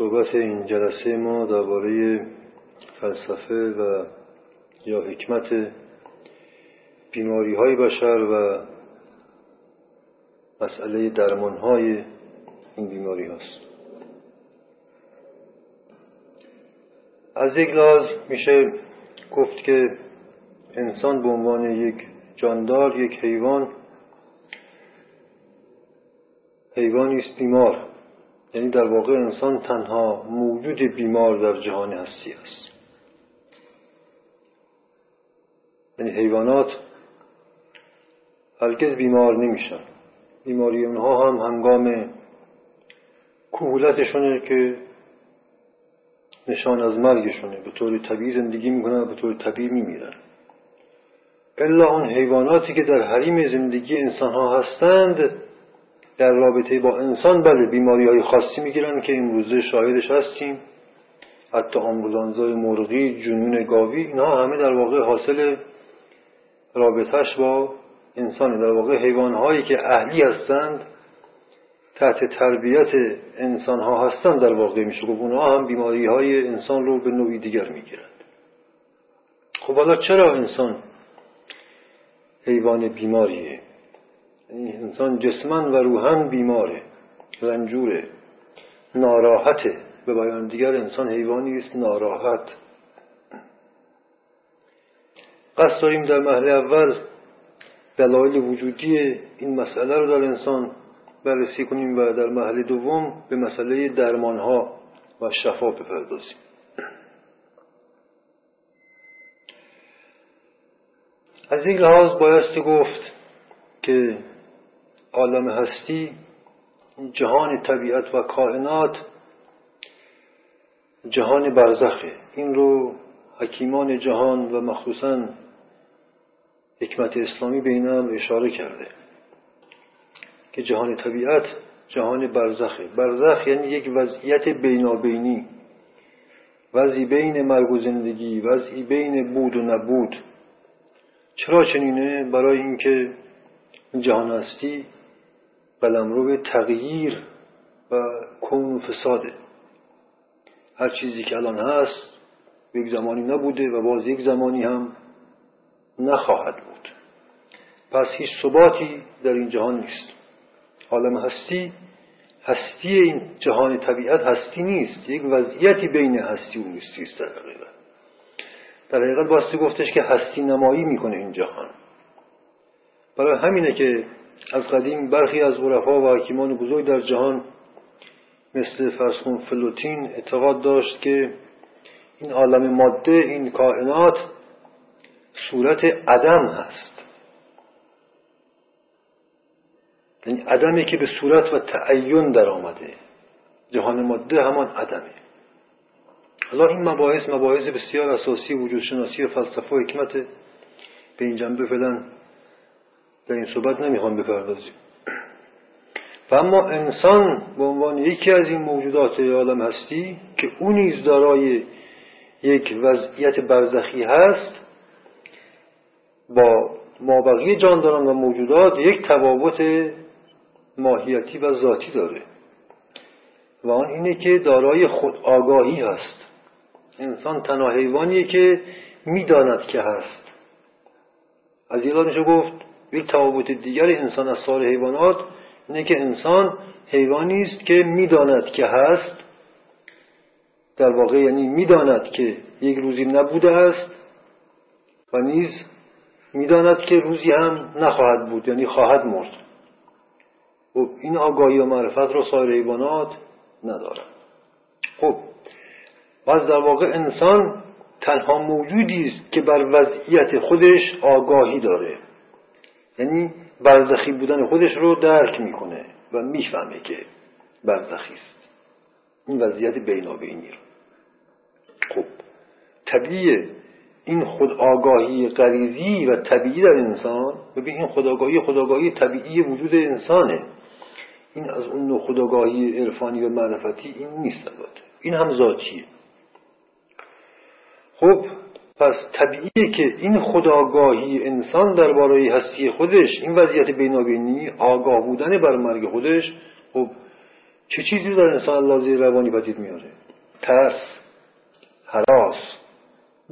صحبت این جلسه ما درباره فلسفه و یا حکمت بیماری های بشر و مسئله درمان های این بیماری هست از یک لحاظ میشه گفت که انسان به عنوان یک جاندار یک حیوان حیوانی است بیمار. یعنی در واقع انسان تنها موجود بیمار در جهان هستی است. یعنی حیوانات هرگز بیمار نمیشن. بیماری اونها هم هنگام کهولتشونه که نشان از مرگشونه. به طور طبیعی زندگی می‌کنن به طور طبیعی میمیرن. الا اون حیواناتی که در حریم زندگی انسان ها هستند در رابطه با انسان بله بیماری های خاصی می‌گیرن که امروزه شاهدش هستیم. حتی آمبولانزای مرغی جنون گاوی اینها همه در واقع حاصل رابطهش با انسان در واقع حیوان هایی که اهلی هستند تحت تربیت انسان ها هستند در واقع میشه گفت. اونها هم بیماری های انسان رو به نوعی دیگر می‌گیرند. خب حالا چرا انسان حیوان بیماریه؟ انسان جسمن و روحن بیماره رنجوره ناراحته. به بیان دیگر انسان حیوانی است ناراحت. قصد داریم در محل اول دلایل وجودی این مسئله رو در انسان بررسی کنیم و در محل دوم به مسئله درمان ها و شفا بپردازیم. از این لحاظ بایستی گفت که عالم هستی جهان طبیعت و کائنات جهان برزخه. این رو حکیمان جهان و مخصوصا حکمت اسلامی به هم اشاره کرده که جهان طبیعت جهان برزخه. برزخ یعنی یک وضعیت بینابینی. وضعی بین مرگ و زندگی وضعی بین بود و نبود. چرا چنینه؟ برای اینکه جهان هستی قلمرو تغییر و کن فساده. هر چیزی که الان هست یک زمانی نبوده و باز یک زمانی هم نخواهد بود. پس هیچ ثباتی در این جهان نیست. عالم هستی هستی این جهان طبیعت هستی نیست. یک وضعیتی بین هستی و نیستی است در حقیقت. در حقیقت باستی گفتش که هستی نمایی می‌کنه این جهان. برای همینه که از قدیم برخی از عرفا و حکیمان بزرگ در جهان مثل فرسخون فلوتین اعتقاد داشت که این عالم ماده این کائنات صورت عدم هست. یعنی عدمی که به صورت و تعین در آمده. جهان ماده همان عدمه. حالا این مباحث مباحث بسیار اساسی وجود شناسی و فلسفه و حکمت به این جنبه فعلا در این صحبت نمی‌خوام بپردازیم. و اما انسان به عنوان یکی از این موجودات عالم هستی که او نیز دارای یک وضعیت برزخی هست با مابقی جانداران و موجودات یک تفاوت ماهیتی و ذاتی داره. و آن اینه که دارای خود آگاهی هست. انسان تنها حیوانیه که می‌داند که هست. از این میشه گفت یک تفاوت دیگر انسان از سایر حیوانات اینه که انسان حیوانی است که می‌داند که هست. در واقع یعنی می‌داند که یک روزی نبوده است و نیز می‌داند که روزی هم نخواهد بود یعنی خواهد مرد. خب این آگاهی و معرفت را سایر حیوانات ندارند خب پس در واقع انسان تنها موجودی است که بر وضعیت خودش آگاهی داره. یعنی برزخی بودن خودش رو درک می‌کنه و می‌فهمه که برزخی است. این وضعیت بینابینی رو. خب طبیعیه این خود آگاهی غریزی و طبیعی در انسان ببین این خداگاهی خداگاهی طبیعی وجود انسانه. این از اون نوع خداگاهی عرفانی و معرفتی این نیست البته. این هم ذاتیه. خب پس طبیعیه که این خداگاهی انسان درباره هستی خودش این وضعیت بینابینی آگاه بودن بر مرگ خودش خب چه چیزی در انسان لازی روانی پدید میاره؟ ترس حراس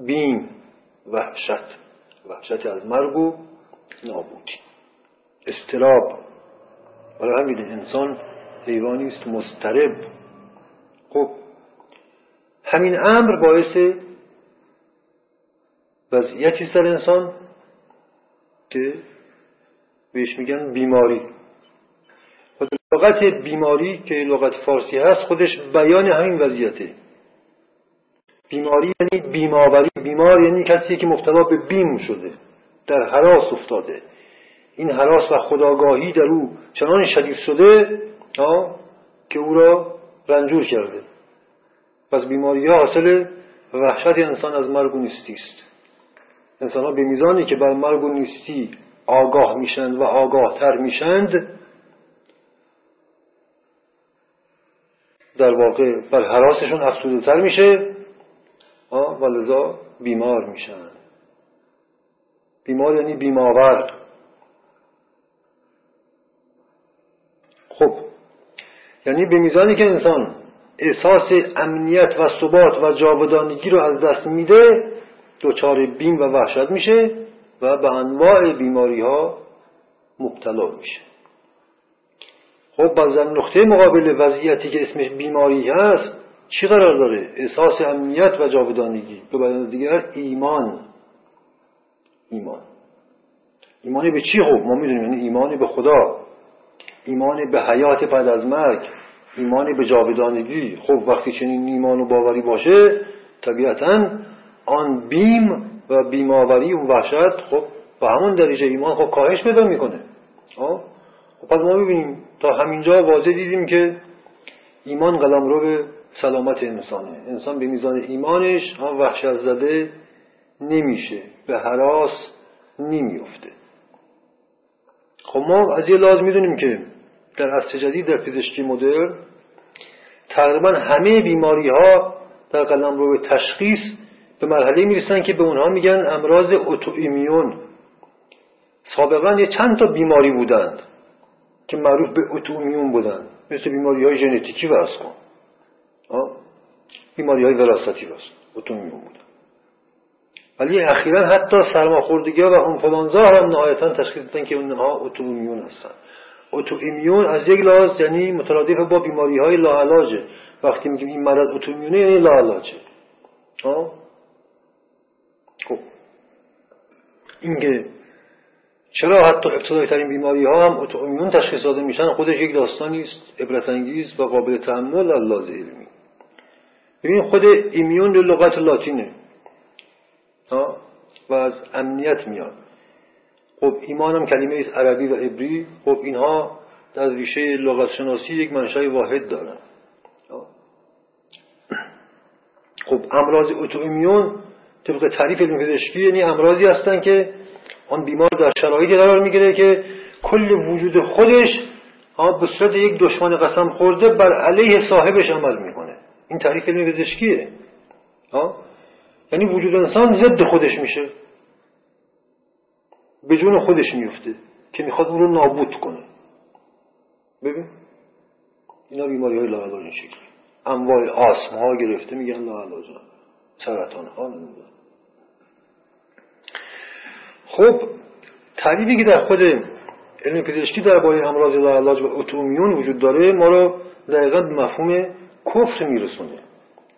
بیم وحشت. وحشت از مرگ و نابودی. استراب. برای همین انسان حیوانی است مسترب خب همین امر باعث وضعیتی در انسان که بهش میگن بیماری. لغت بیماری که لغت فارسی هست خودش بیان همین وضعیته. بیماری یعنی بیماوری بیمار یعنی کسی که مبتلا به بیم شده در حراس افتاده. این حراس و خداگاهی در او چنان شدید شده که او را رنجور کرده. پس بیماری ها حاصل وحشت انسان از مرگ و است. انسان ها به میزانی که بر مرگ و نیستی آگاه میشند و آگاه تر میشند در واقع بر حراسشون افسوده تر میشه و لذا بیمار میشن. بیمار یعنی بیماور. خب یعنی به میزانی که انسان احساس امنیت و ثبات و جاودانگی رو از دست میده دچار بیم و وحشت میشه و به انواع بیماری ها مبتلا میشه. خب در نقطه مقابل وضعیتی که اسمش بیماری هست چی قرار داره؟ احساس امنیت و جاودانگی. به بیان دیگر ایمان. ایمان. ایمانی به چی؟ خب ما می‌دونیم یعنی ایمانی به خدا. ایمانی به حیات بعد از مرگ. ایمانی به جاودانگی. خب وقتی چنین ایمان و باوری باشه طبیعتا آن بیم و بیماوری و وحشت خب به همون درجه ایمان خب کاهش پیدا می‌کنه. خب پس ما می‌بینیم تا همینجا واضح دیدیم که ایمان قلم رو به سلامت انسانه. انسان به میزان ایمانش هم وحشت زده نمیشه. به حراس نمیفته خب ما از یه لازم می‌دونیم که در عصر جدید در پزشکی مدرن تقریبا همه بیماری ها در قلم رو به تشخیص به مرحله می‌رسن که به اونها میگن امراض ایمیون سابقا یه چند تا بیماری بودند که معروف به ایمیون بودند مثل بیماری های ژنتیکی ورز کن. بیماری های وراثتی راست ایمیون بودن. ولی اخیرا حتی سرماخوردگی و انفلانزا هم نهایتا تشخیص دادن که اونها ایمیون هستن. ایمیون از یک لحاظ یعنی مترادف با بیماری های لاعلاجه. وقتی میگیم این مرض ایمیونه یعنی لاعلاجه. خب اینکه چرا حتی ابتدایی ترین بیماری ها هم ایمیون تشخیص داده میشن خودش یک داستانی است عبرت انگیز و قابل تحمل از علمی. ببین خود ایمیون لغت لاتینه. و از امنیت میاد. خب ایمان هم کلمه است عربی و عبری. خب اینها از ریشه لغت شناسی یک منشأ واحد دارن. خب امراض ایمیون طبق تعریف علم پزشکی یعنی امراضی هستن که آن بیمار در شرایطی قرار می‌گیره که کل وجود خودش به صورت یک دشمن قسم خورده بر علیه صاحبش عمل می‌کنه. این تعریف علم پزشکیه. یعنی وجود انسان ضد خودش میشه. به جون خودش میفته که می‌خواد اون رو نابود کنه. ببین. اینا بیماری های لاعلاج این شکلی انواع آسم ها گرفته میگن لاعلاج سرطان ها خب تعریفی که در خود علم پزشکی درباره امراض لاعلاج و اتومیون وجود داره ما رو دقیقا به مفهوم کفر میرسونه.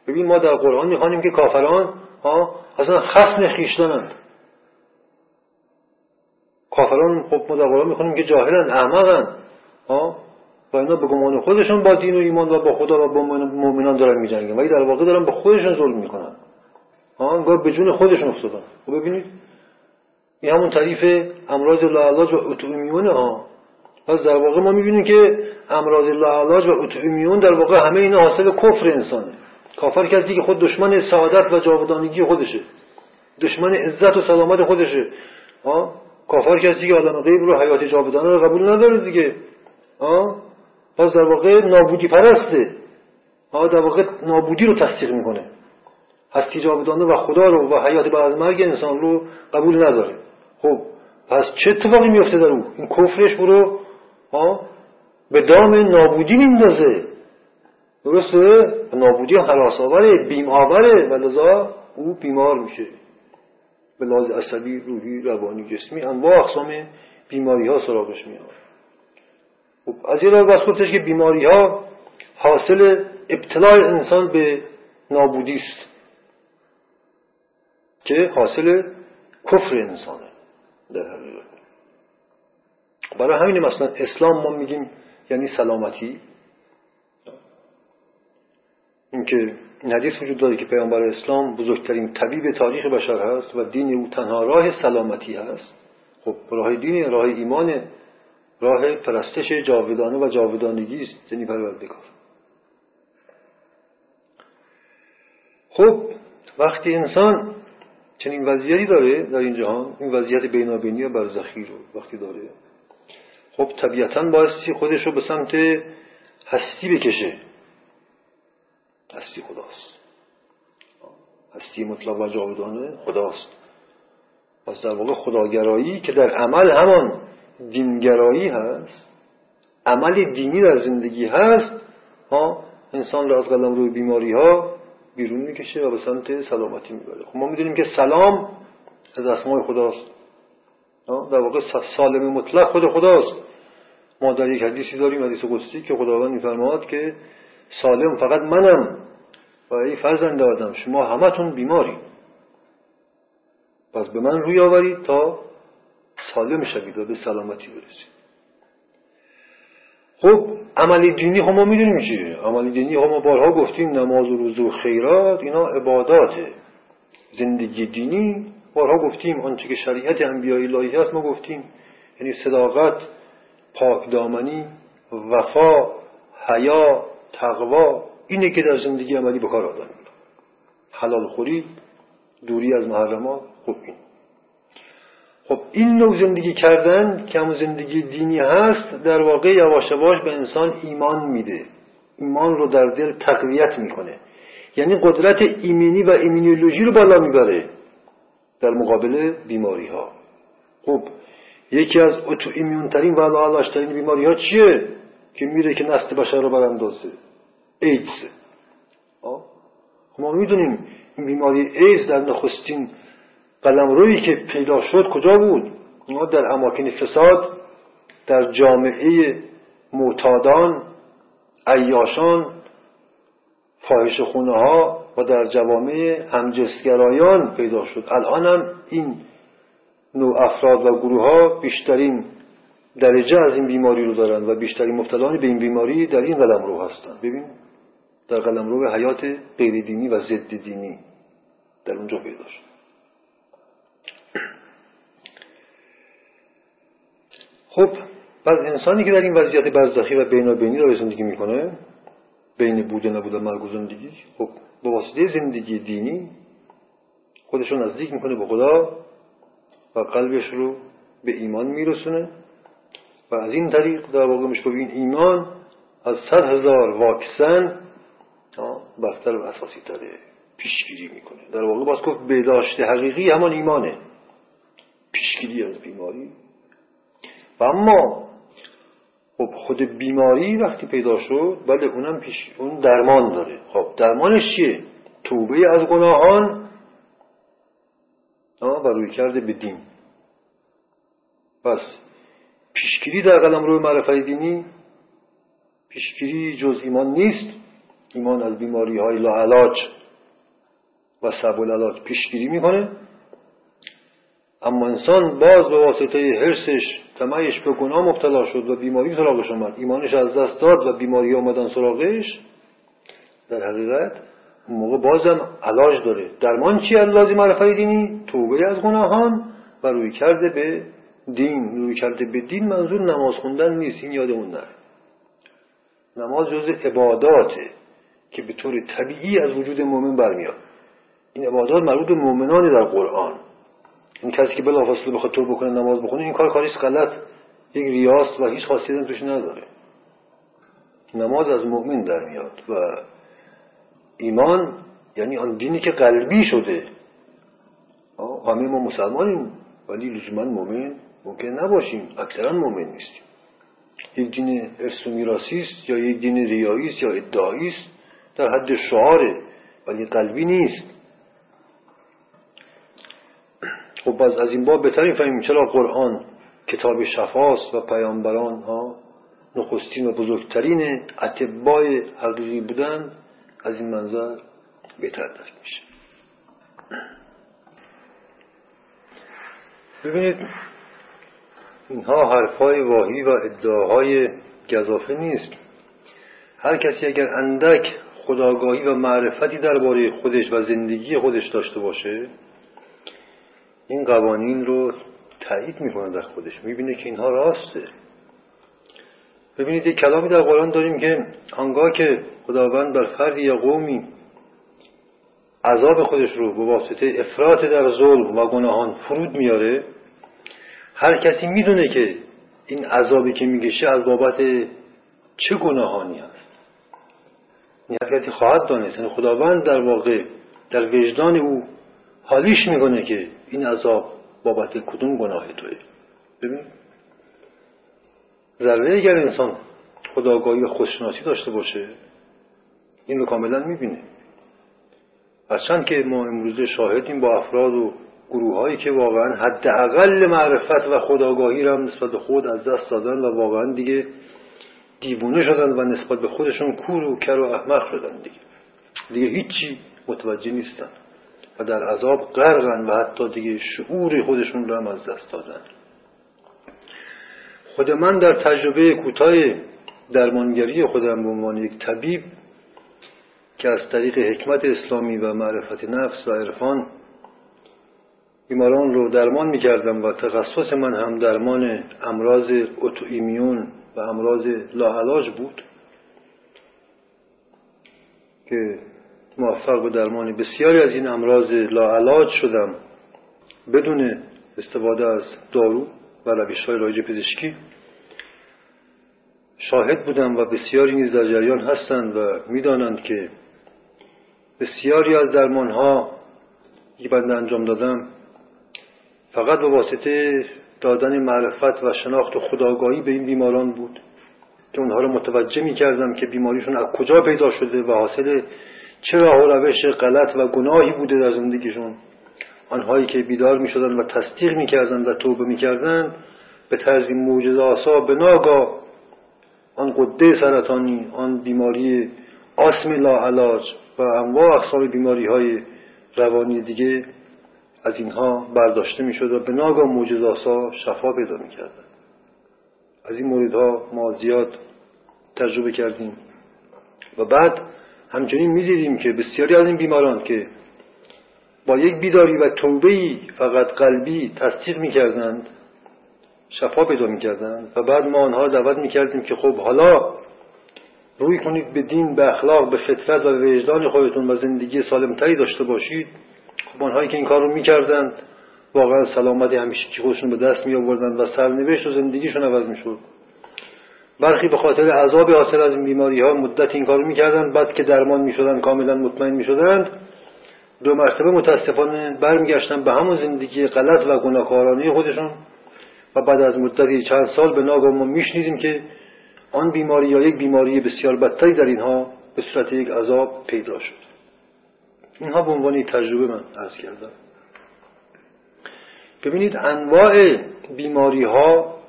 ببین ما در قرآن می‌خوانیم که کافران ها اصلا خصم خیشتنند. کافران خب ما در قرآن می‌خوانیم که جاهلن احمقن ها و اینا به گمان خودشون با دین و ایمان و با خدا و با مؤمنان دارن میجنگن. ولی در واقع دارن به خودشون ظلم می‌کنن. انگار به جون خودشون افتادن. خب ببینید این همون تعریف امراض لاعلاج و اتومیونه ها پس در واقع ما می‌بینیم که امراض لاعلاج و اتومیون در واقع همه اینا حاصل کفر انسانه. کافر کسی که خود دشمن سعادت و جاودانگی خودشه. دشمن عزت و سلامت خودشه. ها کافر کسی که آدم غیب رو حیات جاودانه رو قبول نداره دیگه. ها پس در واقع نابودی پرسته. ها در واقع نابودی رو تصدیق می‌کنه. هستی جاودانه و خدا رو و حیات بعد از مرگ انسان رو قبول نداره. خب پس چه اتفاقی میفته در او؟ این کفرش برو ها به دام نابودی میندازه. درسته؟ نابودی حراس آوره بیم آوره و لذا او بیمار میشه. به لحاظ عصبی روحی روانی جسمی انواع اقسام بیماری ها سراغش میاد خب از این بس گفتش که بیماری ها حاصل ابتلاع انسان به نابودی است که حاصل کفر انسانه. در حقیقت. برای همین مثلا اسلام ما میگیم یعنی سلامتی. اینکه این حدیث وجود داره که پیامبر اسلام بزرگترین طبیب تاریخ بشر هست و دین او تنها راه سلامتی هست. خب راه دین راه ایمان راه پرستش جاودانه و جاودانگی است. یعنی پروردگار. خب وقتی انسان چنین وضعیتی داره در این جهان؟ این وضعیت بینابینی و برزخی رو وقتی داره. خب طبیعتا بایستی خودش رو به سمت هستی بکشه. هستی خداست. هستی مطلق و جاودانه خداست. پس در واقع خداگرایی که در عمل همان دینگرایی هست عمل دینی در زندگی هست ها انسان را از قلم روی بیماری ها بیرون می‌کشه و به سمت سلامتی می‌بره. خب ما می‌دونیم که سلام از اسمای خداست. در واقع سالم مطلق خود خداست. ما در یک حدیثی داریم حدیث قدسی که خداوند میفرماد که سالم فقط منم و ای فرزند آدم شما همتون بیماری پس به من روی آورید تا سالم شوید و به سلامتی برسید. خب عمل دینی هم ما می‌دونیم چیه. عمل دینی هم ما بارها گفتیم نماز و روزه و خیرات اینا عباداته. زندگی دینی بارها گفتیم آنچه که شریعت انبیای الهی هست ما گفتیم. یعنی صداقت پاک دامنی وفا حیا تقوا اینه که در زندگی عملی به کار آدم حلال خوری دوری از محرمات خب این. خب این نوع زندگی کردن که همون زندگی دینی هست در واقع یواش یواش به انسان ایمان میده. ایمان رو در دل تقویت می‌کنه. یعنی قدرت ایمنی و ایمنیولوژی رو بالا می‌بره در مقابل بیماری ها خب یکی از اتو ایمیونترین و علاشترین بیماری ها چیه؟ که میره که نسل بشر رو براندازه. ایدز. خب ما می‌دونیم این بیماری ایدز در نخستین روی که پیدا شد کجا بود؟ ما در اماکن فساد در جامعه معتادان عیاشان فاحش خونه ها و در جوامع همجنسگرایان پیدا شد. الان هم این نوع افراد و گروه ها بیشترین درجه از این بیماری رو دارن و بیشترین مبتلان به این بیماری در این قلم رو هستن. ببین در قلم رو حیات غیر دینی و ضد دینی در اونجا پیدا شد. خب پس انسانی که در این وضعیت برزخی و بینابینی داره زندگی می‌کنه بین بوده نبوده مرگ و زندگی خب با واسطه زندگی دینی خودش رو نزدیک می‌کنه به خدا و قلبش رو به ایمان میرسونه و از این طریق در واقع میشه این ایمان از صد هزار واکسن برتر و اساسی تره پیشگیری می‌کنه. در واقع باز گفت بهداشت حقیقی همان ایمانه. پیشگیری از بیماری. و اما خب خود بیماری وقتی پیدا شد بله اونم پیش اون درمان داره. خب درمانش چیه؟ توبه از گناهان و روی کرده به دین. پس پیشگیری در قلم روی معرفت دینی پیشگیری جز ایمان نیست. ایمان از بیماری های لاعلاج و سب العلاج پیشگیری می‌کنه. اما انسان باز به واسطه حرسش تمایش به گناه مبتلا شد و بیماری سراغش آمد. ایمانش از دست داد و بیماری آمدن سراغش. در حقیقت اون موقع بازم علاج داره. درمان چی از لازم معرفت دینی؟ توبه از گناهان و روی کرده به دین. روی کرده به دین منظور نماز خوندن نیست. این یادمون نره نماز جز عباداته که به طور طبیعی از وجود مؤمن برمیاد. این عبادات مربوط به مؤمنان در قرآن. این کسی که بلافاصله بخواد تو بکنه نماز بخونه این کار کاریش غلط. یک ریاست و هیچ خاصیت توش نداره. نماز از مؤمن در میاد و ایمان یعنی آن دینی که قلبی شده. همه ما مسلمانیم ولی لزوما مؤمن ممکن نباشیم. اکثرا مؤمن نیستیم. یک دین ارث و یا یک دین ریایی است یا ادعایی است؟ در حد شعاره ولی قلبی نیست. خب باز از این باب بهتر فهمیم چرا قرآن کتاب شفاست و پیامبران ها نخستین و بزرگترین اتباع حقیقی بودن از این منظر بهتر درک میشه. ببینید اینها حرفهای واهی و ادعاهای گذافه نیست. هر کسی اگر اندک خداگاهی و معرفتی درباره خودش و زندگی خودش داشته باشه این قوانین رو تایید می‌کنه در خودش. می‌بینه که اینها راسته. ببینید یک کلامی در قرآن داریم که آنگاه که خداوند بر فردی یا قومی عذاب خودش رو به واسطه افراط در ظلم و گناهان فرود میاره هر کسی می‌دونه که این عذابی که میگشه از بابت چه گناهانی هست این هر کسی خواهد دانست. یعنی خداوند در واقع در وجدان او حالیش می‌کنه که این عذاب بابت کدوم گناه توه ببین ذره اگر انسان خداگاهی و خودشناسی داشته باشه این رو کاملا می‌بینه. هرچند که ما امروزه شاهدیم با افراد و گروه هایی که واقعا حداقل معرفت و خداگاهی را نسبت به خود از دست دادن و واقعا دیگه دیوونه شدن و نسبت به خودشون کور و کر و احمق شدن دیگه. دیگه هیچی متوجه نیستن. در عذاب غرقن و حتی دیگه شعور خودشون رو هم از دست دادن. خود من در تجربه کوتاه درمانگری خودم به عنوان یک طبیب که از طریق حکمت اسلامی و معرفت نفس و عرفان بیماران رو درمان می‌کردم و تخصص من هم درمان امراض ایمیون و امراض لاعلاج بود که موفق به درمان بسیاری از این امراض لاعلاج شدم. بدون استفاده از دارو و روش های رایج پزشکی. شاهد بودم و بسیاری نیز در جریان هستند و می‌دانند که بسیاری از درمان ها که بنده انجام دادم فقط به واسطه دادن معرفت و شناخت و خداگاهی به این بیماران بود که اونها رو متوجه می کردم که بیماریشون از کجا پیدا شده و حاصل چه راه و روش غلط و گناهی بوده در زندگیشون آنهایی که بیدار می شدن و تصدیق می کردن و توبه می کردن به طرز موجزه آسا به ناگاه آن قده سرطانی آن بیماری آسم لاعلاج و انواع اقسام بیماری های روانی دیگه از اینها برداشته می شد و به ناگاه موجزاسا شفا پیدا می کردن. از این موردها ما زیاد تجربه کردیم و بعد همچنین می دیدیم که بسیاری از این بیماران که با یک بیداری و توبهی فقط قلبی تصدیق می کردند شفا پیدا می کردند و بعد ما آنها دعوت می کردیم که خب حالا روی کنید به دین به اخلاق به فطرت و به وجدان خودتون و زندگی سالمتری داشته باشید. خب آنهایی که این کار رو می‌کردند واقعا سلامتی همیشه که خودشون به دست می آوردن و سرنوشت و زندگیشون عوض می‌شد. برخی به خاطر عذاب حاصل از این بیماری ها مدت این کارو می‌کردن بعد که درمان می‌شدن کاملا مطمئن می‌شدند دو مرتبه متاسفانه برمیگشتن به همون زندگی غلط و گناهکارانه خودشون و بعد از مدتی چند سال به ناگاه ما میشنیدیم که آن بیماری یا یک بیماری بسیار بدتری در اینها به صورت یک عذاب پیدا شد. اینها به عنوان تجربه من عرض کردم. ببینید انواع بیماری ها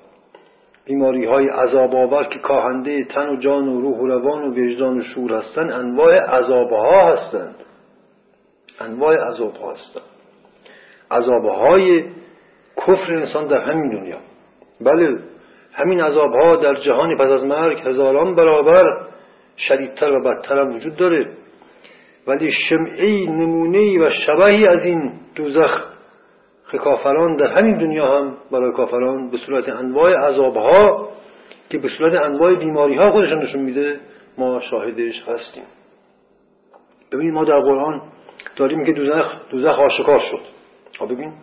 بیماری های عذاب آور که کاهنده تن و جان و روح و روان و وجدان و شور هستند انواع عذاب ها هستند. انواع عذاب ها هستند عذاب های کفر انسان در همین دنیا. بله همین عذاب ها در جهانی پس از مرگ هزاران برابر شدیدتر و بدتر هم وجود داره. ولی شمعی نمونه و شبهی از این دوزخ کافران در همین دنیا هم برای کافران به صورت انواع عذاب ها که به صورت انواع بیماری ها خودشون نشون میده ما شاهدش هستیم. ببینید ما در قرآن داریم که دوزخ دوزخ آشکار شد. ها ببین.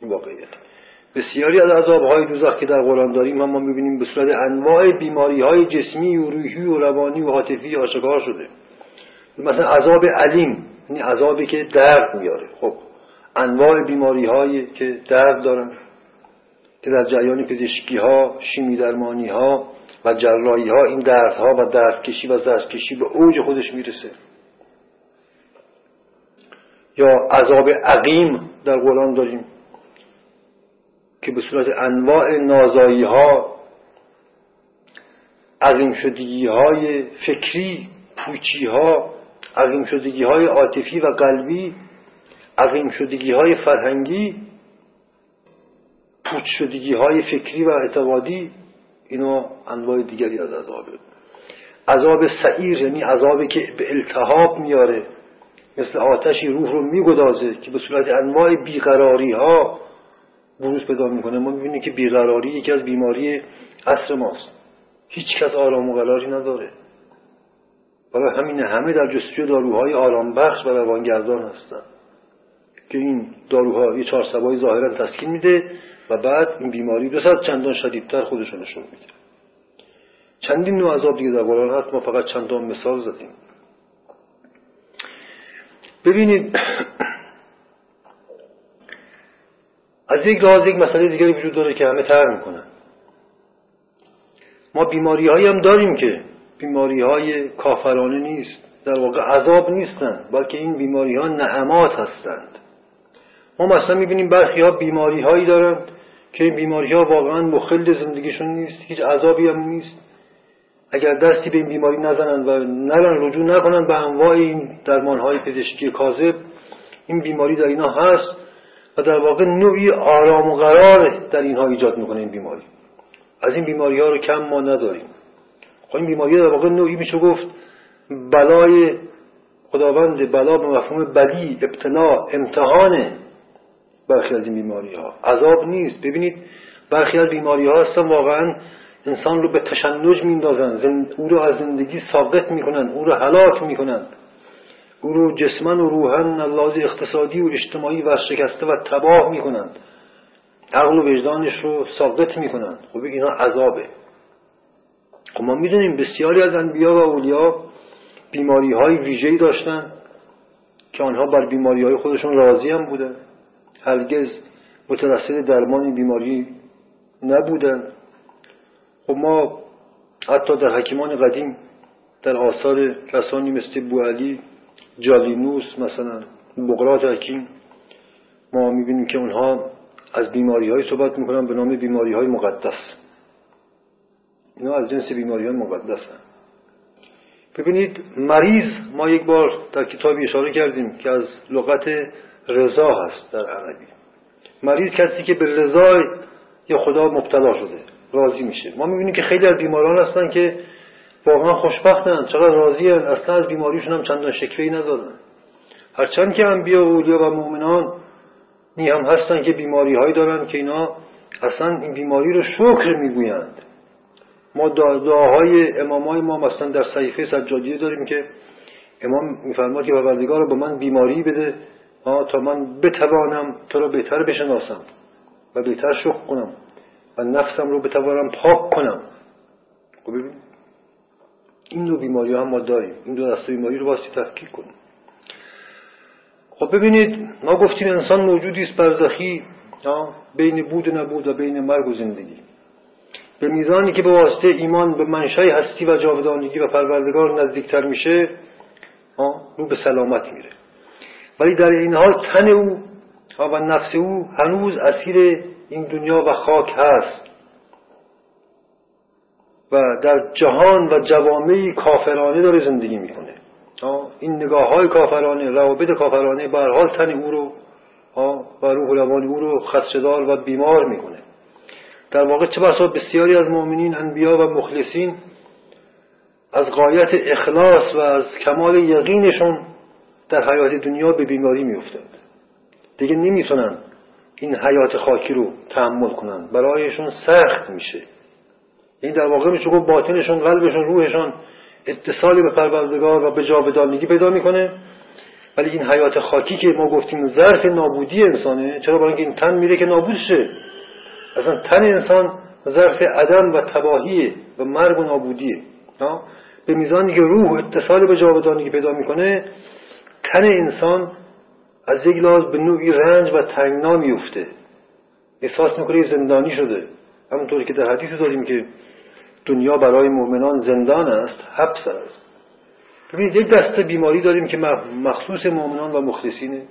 این واقعیت. بسیاری از عذاب های دوزخ که در قرآن داریم هم ما می‌بینیم به صورت انواع بیماری های جسمی و روحی و روانی و عاطفی آشکار شده. مثلا عذاب علیم یعنی عذابی که درد میاره خب. انواع بیماری هایی که درد دارن که در جریان پزشکی ها شیمی درمانی ها و جراحی ها این دردها و دردکشی و زردکشی به اوج خودش می‌رسه. یا عذاب عقیم در قرآن داریم که به صورت انواع نازایی ها عظیم شدگی های فکری پوچی ها عظیم شدگی های عاطفی و قلبی عظیم شدگی های فرهنگی پوچ شدگی های فکری و اعتقادی اینا انواع دیگری از عذابه عذاب سعیر یعنی عذابی که به التهاب میاره مثل آتشی روح رو میگدازه که به صورت انواع بیقراری ها بروز پیدا می‌کنه. ما می‌بینیم که بیقراری یکی از بیماری عصر ماست. هیچ کس آرام و قراری نداره. برای همین همه در جستجوی داروهای آرام بخش و روانگردان هستن. که این داروها یه چهار سبایی ظاهرا تسکین میده و بعد این بیماری به چندان شدیدتر خودشون نشون میده. چندین نوع عذاب دیگه در قرآن هست ما فقط چندان مثال زدیم. ببینید از یک لحاظ یک مسئله دیگری وجود داره که همه تر می‌کنن. ما بیماری هایی هم داریم که بیماری های کافرانه نیست در واقع عذاب نیستند بلکه این بیماری ها نعمات هستند. ما مثلا می‌بینیم برخی ها بیماری هایی دارند که این بیماری ها واقعا مخل زندگیشون نیست هیچ عذابی هم نیست. اگر دستی به این بیماری نزنند و نرن رجوع نکنند به انواع این درمان های پزشکی کاذب این بیماری در اینا هست و در واقع نوعی آرام و قرار در اینها ایجاد می‌کنه این بیماری. از این بیماری ها رو کم ما نداریم. خب این بیماری در واقع نوعی میشه گفت بلای خداوند بلا به مفهوم بدی ابتلا امتحانه برخی از این بیماری ها عذاب نیست. ببینید برخی از بیماری ها هستن واقعا انسان رو به تشنج میندازن او رو از زندگی ساقط می‌کنن او رو هلاک می‌کنن. او رو جسمن و روحن لحاظ اقتصادی و اجتماعی و شکسته و تباه می‌کنند عقل و وجدانش رو ساقط می‌کنند خب اینا عذابه. خب ما می‌دونیم بسیاری از انبیا و اولیا بیماری های ویژه‌ای داشتن که آنها بر بیماری های خودشون راضی هم بودن. هرگز مترسل درمان بیماری نبودن. خب ما حتی در حکیمان قدیم در آثار کسانی مثل بوعلی جالینوس مثلا بقرات حکیم ما می‌بینیم که اونها از بیماری های صحبت می‌کنن به نام بیماری های مقدس. اینا از جنس بیماری های مقدس هست ببینید مریض ما یک بار در کتابی اشاره کردیم که از لغت رضا هست در عربی. مریض کسی که به رضای یا خدا مبتلا شده راضی میشه. ما می‌بینیم که خیلی از بیماران هستن که واقعا خوشبختن. چقدر راضی هن. اصلا از بیماریشون هم چندان شکوهی ندارن هرچند که انبیا و اولیا و مؤمنان نی هم هستن که بیماری هایی دارن که اینا اصلا این بیماری رو شکر می‌گویند. ما دعاهای امام های ما مثلا در صحیفه سجادیه داریم که امام میفرماد که پروردگار رو به من بیماری بده تا من بتوانم تو را بهتر بشناسم و بهتر شکر کنم و نفسم رو بتوانم پاک کنم. خب این دو بیماری هم ما داریم. این دو دسته بیماری رو واسه تفکیک کنیم. خب ببینید ما گفتیم انسان موجودی است برزخی بین بود و نبود و بین مرگ و زندگی. به میزانی که به واسطه ایمان به منشای هستی و جاودانگی و پروردگار نزدیکتر میشه رو به سلامت میره. ولی در این حال تن او و نفس او هنوز اسیر این دنیا و خاک هست. و در جهان و جوامعی کافرانه داره زندگی می‌کنه. این نگاه های کافرانه روابط کافرانه به حال تن او رو و روح روان او رو خدشدار و بیمار می‌کنه. در واقع چه بسا بسیاری از مؤمنین انبیا و مخلصین از قایت اخلاص و از کمال یقینشون در حیات دنیا به بیماری میفتند دیگه نمی‌تونن این حیات خاکی رو تحمل کنن. برایشون سخت میشه. این در واقع میشه گفت باطنشون قلبشون روحشون اتصالی به پروردگار و به جاودانگی پیدا می‌کنه. ولی این حیات خاکی که ما گفتیم ظرف نابودی انسانه چرا؟ برای اینکه این تن میره که نابود شه. اصلا تن انسان ظرف عدم و تباهیه و مرگ و نابودیه. به میزانی که روح اتصال به جاودانگی پیدا می‌کنه تن انسان از یک لحاظ به نوعی رنج و تنگنا میفته. احساس می‌کنه زندانی شده. همونطوری که در حدیث داریم که دنیا برای مؤمنان زندان است حبس است. ببینید یک دسته بیماری داریم که مخصوص مؤمنان و مخلصینه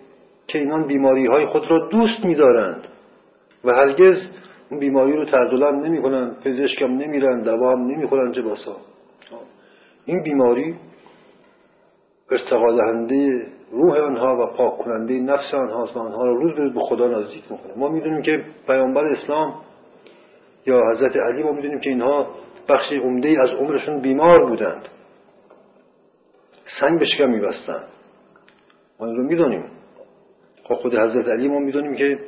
که اینان بیماری های خود را دوست میدارند و هرگز اون بیماری رو تردلم نمی کنند پزشک هم نمیرن دوا هم نمی کنند چه باسا این بیماری ارتقا دهنده روح آنها و پاک کننده نفس آنها و آنها را روز به روز به خدا نزدیک می‌کنه. ما می‌دونیم که پیامبر اسلام یا حضرت علی ما می‌دونیم که اینها بخشی عمده از عمرشون بیمار بودند. سنگ به شکم میبستند. ما این رو می‌دونیم خب خود حضرت علی ما می‌دونیم که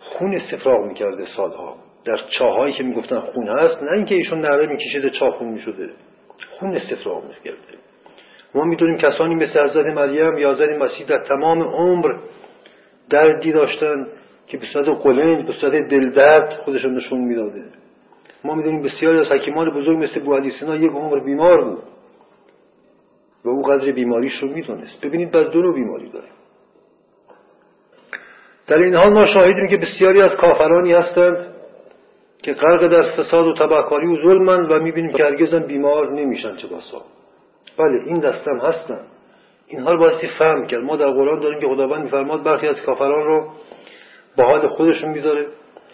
خون استفراغ می‌کرده سالها. در چاهایی که می‌گفتن خون هست نه اینکه ایشون نره میکشیده چاه خون می‌شده. خون استفراغ می‌کرده. ما می‌دونیم کسانی مثل حضرت مریم یا حضرت مسیح در تمام عمر دردی داشتن که به صورت قلنج به صورت دلدرد خودشون نشون می‌داده. ما می‌دونیم بسیاری از حکیمان بزرگ مثل بو سینا یک عمر بیمار بود و او قدر بیماریش رو می‌دونست. ببینید بس دو بیماری داریم در این حال ما شاهدیم که بسیاری از کافرانی هستند که غرق در فساد و تبهکاری و ظلمند و می‌بینیم که هرگز بیمار نمیشن چه باسا بله این دستم هستن. اینها رو بایستی فهم کرد. ما در قرآن داریم که خداوند میفرماد برخی از کافران رو با حال خودشون می‌ذاره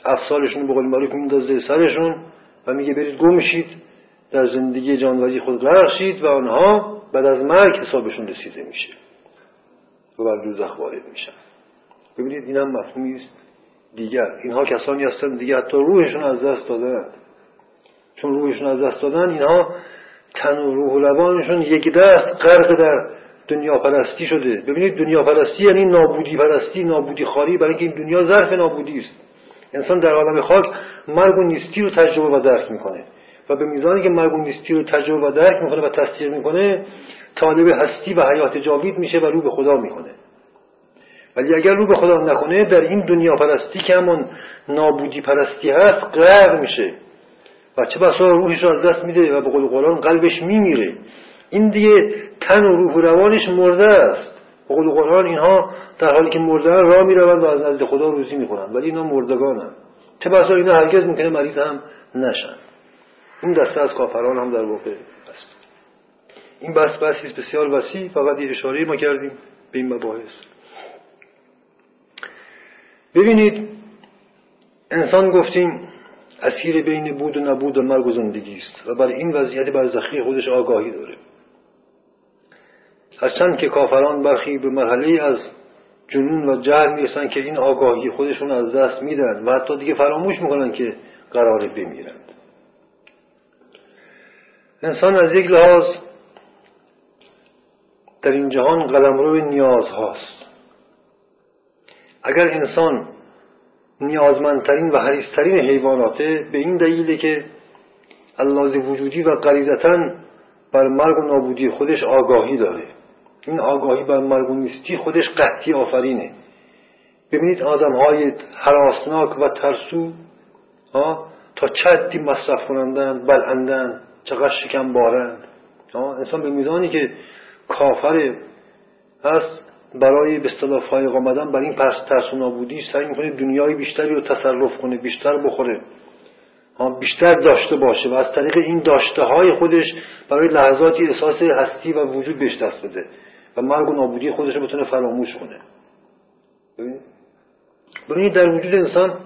افسالشون به قول معروف میندازه سرشون و میگه برید گم شید در زندگی جانوری خود غرق شید و آنها بعد از مرگ حسابشون رسیده میشه و بر دوزخ وارد میشن. ببینید این هم مفهومی است. دیگر اینها کسانی هستند دیگه حتی روحشون از دست دادن. چون روحشون از دست دادن اینها تن و روح و روانشون یک دست غرق در دنیا پرستی شده. ببینید دنیا پرستی یعنی نابودی پرستی نابودی خاری برای اینکه این دنیا ظرف نابودی است. انسان در عالم خاک مرگ و نیستی رو تجربه و درک می‌کنه و به میزانی که مرگ و نیستی رو تجربه و درک می‌کنه و تصدیق می‌کنه طالب هستی و حیات جاوید میشه و رو به خدا می‌کنه ولی اگر رو به خدا نکنه در این دنیا پرستی که همون نابودی پرستی هست غرق میشه. و چه بسا روحش رو از دست میده و به قول قرآن قلبش میمیره. این دیگه تن و روح و روانش مرده است. به قول قرآن اینها در حالی که مرده راه می‌روند و از نزد خدا روزی می‌کنند ولی اینا مردگانند چه بسا اینا هرگز می‌کنه مریض هم نشن. این دسته از کافران هم در واقع است. این بحث بحثی بسیار وسیع. فقط یه اشاره ما کردیم به این مباحث. ببینید انسان گفتیم اسیر بین بود و نبود و مرگ و زندگی است. و برای این وضعیت برزخی خودش آگاهی داره. هرچند که کافران برخی به مرحله از جنون و جهل می‌رسن که این آگاهی خودشون از دست میدن و حتی دیگه فراموش می‌کنن که قرار بمیرند. انسان از یک لحاظ در این جهان قلمرو نیاز هاست اگر انسان نیازمندترین و حریسترین حیواناته به این دلیله که اللاز وجودی و غریزتا بر مرگ و نابودی خودش آگاهی داره. این آگاهی بر مرگ و نیستی خودش قحطی آفرینه. ببینید آدم های حراسناک و ترسو تا چه مصرف کنندن بلندن چقدر شکم بارند انسان به میزانی که کافر هست برای به اصطلاح فایق آمدن بر این پرس ترس و نابودی سعی می‌کنه دنیای بیشتری رو تصرف کنه بیشتر بخوره. بیشتر داشته باشه و از طریق این داشته های خودش برای لحظاتی احساس هستی و وجود بهش دست بده و مرگ و نابودی خودش رو بتونه فراموش کنه. ببینید در وجود انسان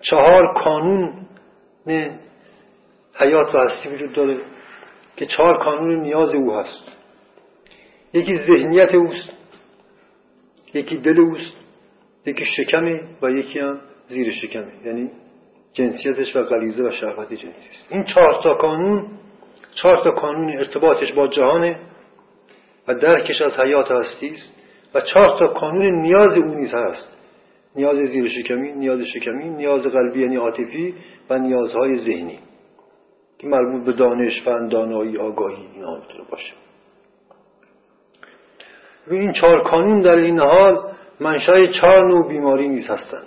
چهار کانون حیات و هستی وجود داره که چهار کانون نیاز او هست. یکی ذهنیت اوست یکی دل اوست یکی شکمه و یکی هم زیر شکمه. یعنی جنسیتش و غریزه و شهوت جنسی است. این چهار تا کانون چهار تا کانون ارتباطش با جهانه و درکش از حیات هستی است و چهار تا کانون نیاز او نیز هست. نیاز زیر شکمی نیاز شکمی نیاز قلبی یعنی عاطفی و نیازهای ذهنی. که مربوط به دانش فن دانایی آگاهی اینا باشه. این چهار کانون در این حال منشای چهار نوع بیماری نیز هستند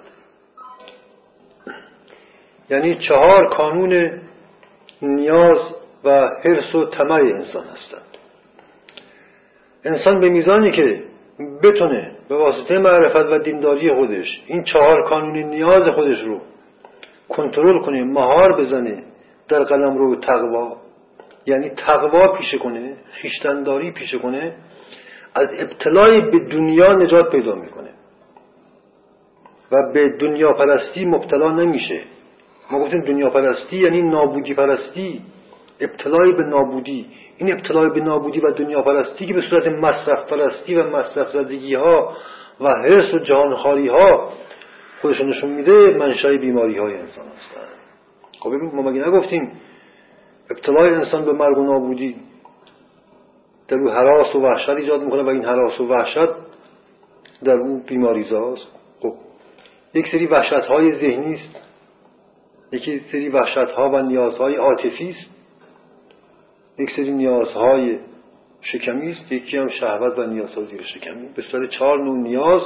یعنی چهار کانون نیاز و حرس و طمع انسان هستند. انسان به میزانی که بتونه به واسطه معرفت و دینداری خودش این چهار کانون نیاز خودش رو کنترل کنه مهار بزنه در قلم رو تقوا یعنی تقوا پیشه کنه خیشتنداری پیشه کنه از ابتلای به دنیا نجات پیدا می‌کنه. و به دنیا پرستی مبتلا نمیشه. ما گفتیم دنیا پرستی یعنی نابودی پرستی. ابتلای به نابودی. این ابتلای به نابودی و دنیا پرستی که به صورت مصرف پرستی و مصرف زدگی ها و حرس و جهانخاری ها خودشون نشون میده منشأ بیماری های انسان هستن. خب ما مگه نگفتیم ابتلای انسان به مرگ و نابودی در او حراس و وحشت ایجاد می‌کنه و این حراس و وحشت در او بیماری زاست. خب یک سری وحشت های ذهنی است. یکی سری وحشت ها و نیازهای عاطفی است. یک سری نیازهای شکمی است. یکی هم شهوت و نیازهای زیر شکمی. به صورت چهار نوع نیاز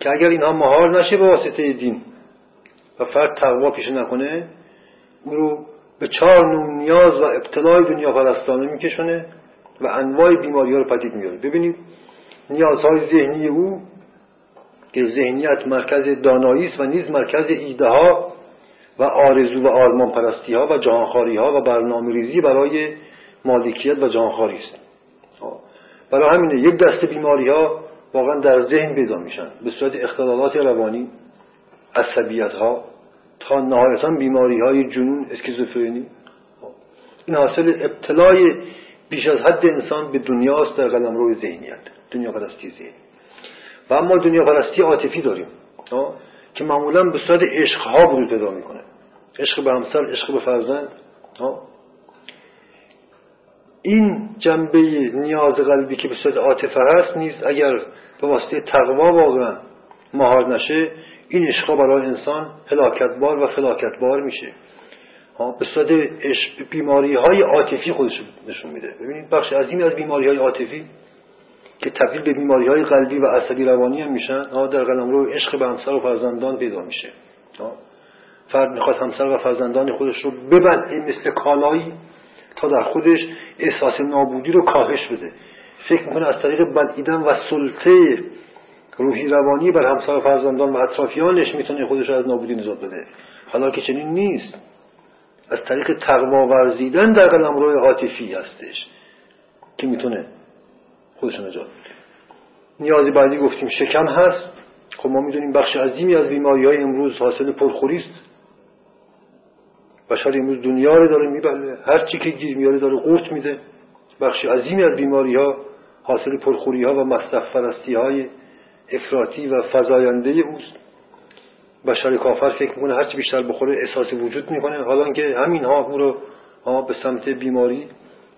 که اگر اینها مهار نشه به واسطه دین و فرد تقوا پیش نکنه او رو به چهار نوع نیاز و ابتلای دنیا پرستانه میکشونه. و انواع بیماری ها رو پدید میاره ببینید نیازهای ذهنی او که ذهنیت مرکز دانایی است و نیز مرکز ایده ها و آرزو و آرمان پرستی ها و جهانخواری ها و برنامه ریزی برای مالکیت و جهانخواری است. برای همینه یک دسته بیماری ها واقعا در ذهن پیدا میشن. به صورت اختلالات روانی عصبیت ها تا نهایتا بیماری های جنون اسکیزوفرنی. این حاصل ابتلای بیش از حد انسان به دنیاست در قلم روی ذهنیت دنیا پرستی ذهنی و اما دنیا پرستی عاطفی داریم که معمولا به صورت عشق ها وجود پیدا می‌کنه. عشق به همسر عشق به فرزند این جنبه نیاز قلبی که به صورت عاطفه هست نیز اگر به واسطه تقوا واقعا مهار نشه این عشق برای انسان هلاکتبار و فلاکتبار میشه. به صورت بیماری های عاطفی خودش نشون میده. ببینید بخش عظیمی از بیماری های عاطفی که تبدیل به بیماری های قلبی و عصبی روانی هم میشن در رو عشق به همسر و فرزندان پیدا میشه. فرد می‌خواد همسر و فرزندان خودش رو ببلعه مثل کالایی تا در خودش احساس نابودی رو کاهش بده. فکر می‌کنه از طریق بلعیدن و سلطه روحی روانی بر همسر و فرزندان و اطرافیانش می‌تونه خودش رو از نابودی نجات بده. حالا که چنین نیست. از طریق تقوا ورزیدن در قلم روی عاطفی هستش. که می‌تونه خودش نجات بده؟ نیازی بعدی گفتیم شکم هست. خب ما می‌دونیم بخش عظیمی از بیماری های امروز حاصل پرخوری است. بشر امروز دنیا رو داره میبله. هر چی که گیر میاره داره قورت میده. بخش عظیمی از بیماری ها حاصل پرخوری ها و مصرف های افراطی و فضاینده اوست. بشر کافر فکر می‌کنه هرچی بیشتر بخوره احساس وجود می‌کنه. حالا که همین ها او رو به سمت بیماری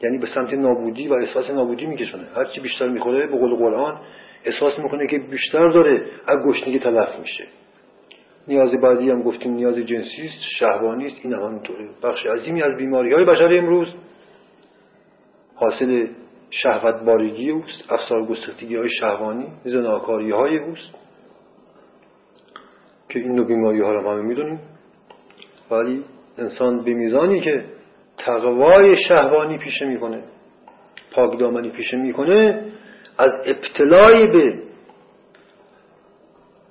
یعنی به سمت نابودی و احساس نابودی میکشونه. هرچی بیشتر می‌خوره به قول قرآن احساس می‌کنه که بیشتر داره از گشنگی تلف میشه. نیاز بعدی هم گفتیم نیاز جنسی است شهوانی است این همینطوره. بخش عظیمی از بیماری های بشر امروز حاصل شهوت بارگی اوست افسار های شهوانی زناکاری های اوست. که این نوع بیماری ها رو همه می‌دونیم. ولی انسان به میزانی که تقوای شهوانی پیشه می‌کنه پاکدامنی پیشه می‌کنه از ابتلای به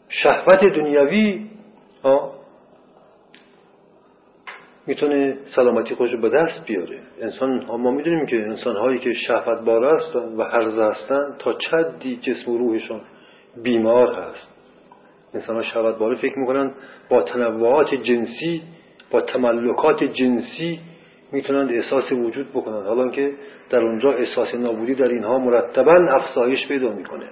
شهوت دنیوی می‌تونه سلامتی خودش به دست بیاره. انسان ما می‌دونیم که انسان هایی که شهوت باره هستن و هرزه هستن تا چدی جسم و روحشون بیمار هست. انسان ها شهوت باره فکر می‌کنن با تنوعات جنسی با تملکات جنسی می‌تونند احساس وجود بکنند. حالا که در اونجا احساس نابودی در اینها مرتبا افزایش پیدا می‌کنه.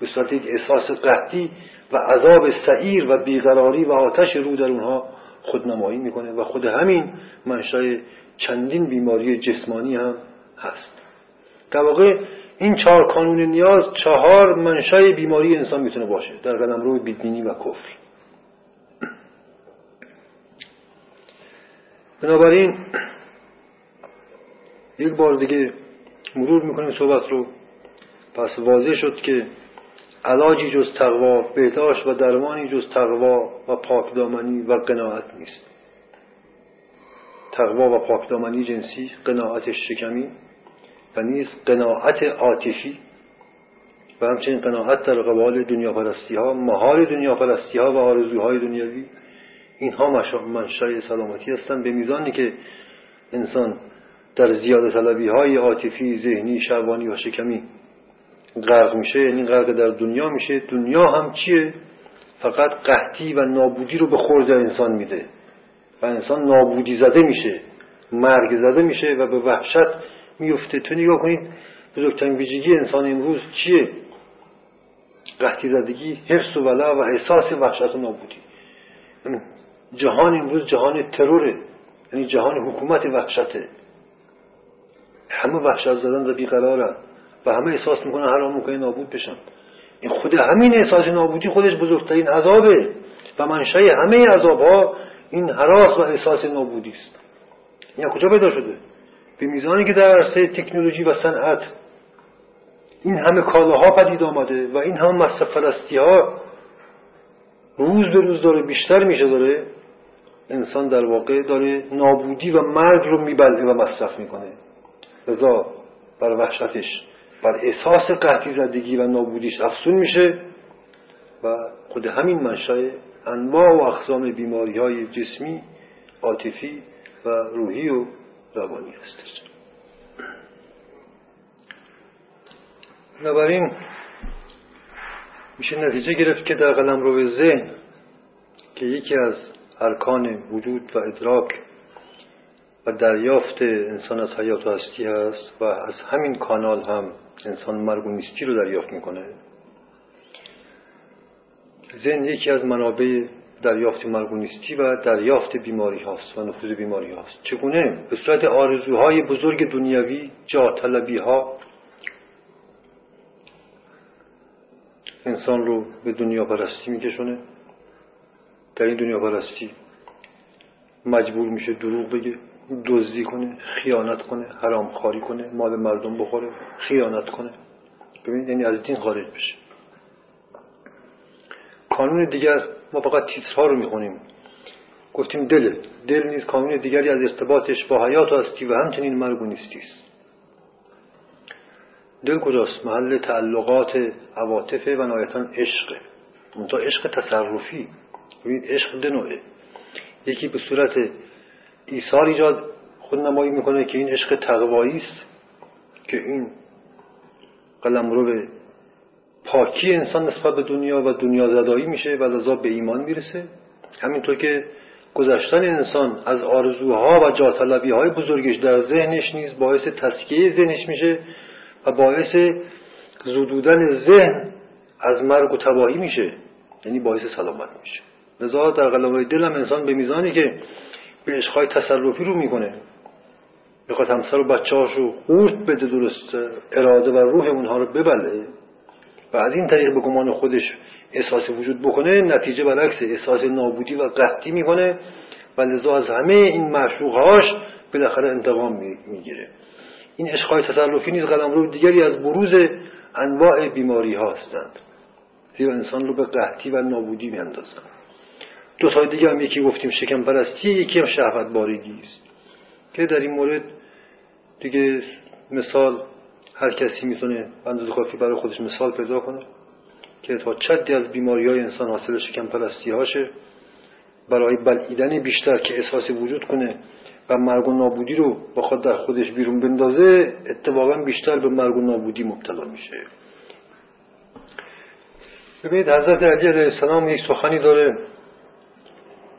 به صورت یک احساس قحطی و عذاب سعیر و بیقراری و آتش رو در اونها خودنمایی می‌کنه و خود همین منشأ چندین بیماری جسمانی هم هست. در واقع این چهار کانون نیاز چهار منشأ بیماری انسان می‌تونه باشه در قدم روی بیدینی و کفر. بنابراین یک بار دیگه مرور می‌کنیم صحبت رو. پس واضح شد که علاجی جز تقوا بهداشت و درمانی جز تقوا و پاکدامنی و قناعت نیست. تقوا و پاکدامنی جنسی قناعت شکمی و نیز قناعت عاطفی و همچنین قناعت در قبال دنیا پرستی ها مهار دنیا پرستی ها و آرزوهای دنیاوی اینها منشأ سلامتی هستند. به میزانی که انسان در زیاده طلبی های عاطفی ذهنی شربانی و شکمی غرق میشه یعنی غرق در دنیا میشه. دنیا هم چیه؟ فقط قحطی و نابودی رو به خورد انسان میده و انسان نابودی زده میشه مرگ زده میشه و به وحشت میفته. تو نگاه کنید بزرگترین ویژگی انسان امروز چیه؟ قحطی زدگی حرس و ولا و احساس وحشت و نابودی. یعنی جهان امروز جهان تروره. یعنی جهان حکومت وحشته. همه وحشت زدن و بیقرارن و همه احساس می‌کنن هر ممکنه نابود بشن. این خود همین احساس نابودی خودش بزرگترین عذابه. و منشأ همه عذاب ها این حراس و احساس نابودی است. این کجا پیدا شده؟ به میزانی که در عرصه تکنولوژی و صنعت این همه کالاها پدید آمده و این همه مصرف فلسطی ها روز به روز داره بیشتر میشه داره انسان در واقع داره نابودی و مرگ رو میبلعه و مصرف می‌کنه. لذا بر وحشتش بر احساس قحطی زدگی و نابودیش افزون میشه و خود همین منشأ انواع و اقسام بیماری های جسمی عاطفی و روحی و روانی هستش. بنابراین میشه نتیجه گرفت که در قلم رو ذهن که یکی از ارکان وجود و ادراک و دریافت انسان از حیات و هستی هست و از همین کانال هم انسان مرگ و نیستی رو دریافت می‌کنه. ذهن یکی از منابع دریافت مرگ و دریافت بیماری هاست و نفوذ بیماری هاست. چگونه؟ به صورت آرزوهای بزرگ دنیاوی جا طلبی ها انسان رو به دنیا پرستی میکشونه. در این دنیا پرستی مجبور میشه دروغ بگه دزدی کنه خیانت کنه حرام خاری کنه مال مردم بخوره خیانت کنه. ببینید یعنی از دین خارج بشه قانون دیگر ما فقط تیترها رو می‌خونیم. گفتیم دل دل نیز قانون دیگری از ارتباطش با حیات و هستی و همچنین مرگ و نیستی است. دل کجاست؟ محل تعلقات عواطفه و نهایتا عشق. منتها عشق تصرفی. ببینید عشق دو نوعه. یکی به صورت ایثار ایجاد خود نمایی می‌کنه که این عشق تقوایی است که این قلم رو به پاکی انسان نسبت به دنیا و دنیا زدایی میشه و لذا به ایمان می‌رسه. همینطور که گذشتن انسان از آرزوها و جاطلبی های بزرگش در ذهنش نیز باعث تسکیه ذهنش میشه و باعث زدودن ذهن از مرگ و تباهی میشه. یعنی باعث سلامت میشه. لذا در قلمه دل انسان به میزانی که به عشقهای تصرفی رو می‌کنه. می‌خواد همسر و بچه رو قورت بده درست اراده و روح اونها رو ببله. و از این طریق به گمان خودش احساس وجود بکنه نتیجه برعکس احساس نابودی و قحطی می‌کنه و لذا از همه این معشوقهاش بالاخره انتقام می‌گیره. این عشقهای تصرفی نیز قدم رو دیگری از بروز انواع بیماری ها هستند. زیرا انسان رو به قحطی و نابودی میاندازند دو تا دیگه هم یکی گفتیم شکم پرستی یکی هم شهوت بارگی است. که در این مورد دیگه مثال هر کسی می‌تونه اندازه کافی برای خودش مثال پیدا کنه که تا چدی از بیماری های انسان حاصل شکم پرستی هاشه برای بلعیدن بیشتر که احساس وجود کنه و مرگ و نابودی رو بخواد در خودش بیرون بندازه اتفاقا بیشتر به مرگ و نابودی مبتلا میشه. ببینید حضرت علی علیه السلام یک سخنی داره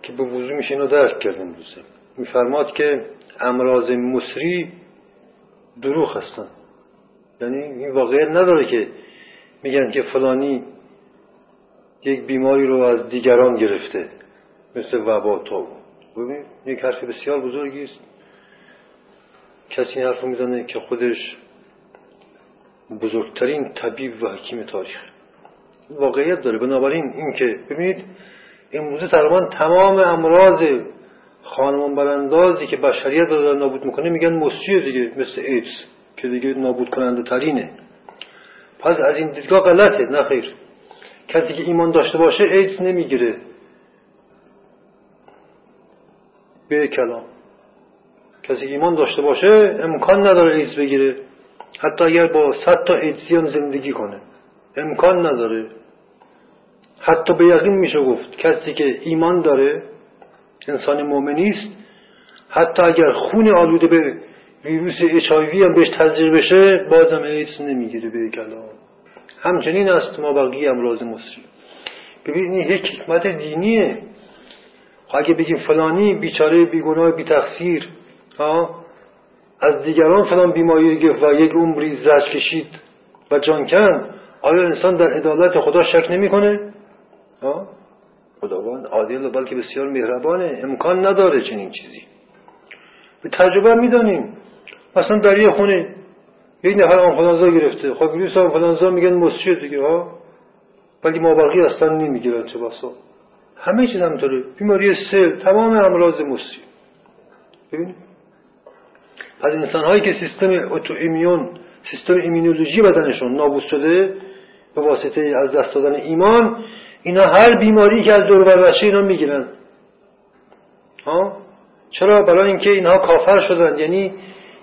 که به وضوع میشه اینو درک کرد امروزه میفرماد که امراض مصری دروغ هستن یعنی این واقعیت نداره که میگن که فلانی یک بیماری رو از دیگران گرفته مثل وبا تا ببین یک حرف بسیار بزرگی است. کسی حرف رو می‌زنه که خودش بزرگترین طبیب و حکیم تاریخ. واقعیت داره. بنابراین این که ببینید امروزه تقریبا تمام امراض خانمان براندازی که بشریت رو نابود می‌کنه میگن مصریه دیگه مثل ایدز. که دیگه نابود کننده ترینه. پس از این دیدگاه غلطه نه خیر. کسی که ایمان داشته باشه ایدز نمی‌گیره. به کلام. کسی که ایمان داشته باشه امکان نداره ایدز بگیره. حتی اگر با صد تا ایدزیان زندگی کنه. امکان نداره. حتی به یقین میشه گفت کسی که ایمان داره انسان مؤمنی است. حتی اگر خون آلوده به ویروس اچ هم بهش تزریق بشه بازم ایدز نمی‌گیره به کلام. همچنین است ما بقیه امراض مصری. ببین این یک حکمت دینیه. خب اگه بگیم فلانی بیچاره بیگناه بی تقصیر از دیگران فلان بیماری گرفت و یک عمری زج کشید و جان کن آیا انسان در عدالت خدا شک نمی‌کنه؟ خداوند عادل و بلکه بسیار مهربانه. امکان نداره چنین چیزی. به تجربه می‌دانیم. مثلا در یه خونه یک نفر آنفلانزا گرفته. خب ویروس آنفلانزا میگن مسجد دیگه ها؟ ولی ما بقیه اصلا نمی‌گیرن چه بسا. همه چیز همینطوره. بیماری سل تمام امراض مصری ببینید. از انسان هایی که سیستم اوتو ایمیون سیستم ایمینولوژی بدنشون نابود شده به واسطه از دست دادن ایمان اینا هر بیماری که از دور بر اینا می‌گیرن. ها؟ چرا؟ برای اینکه اینها کافر شدن. یعنی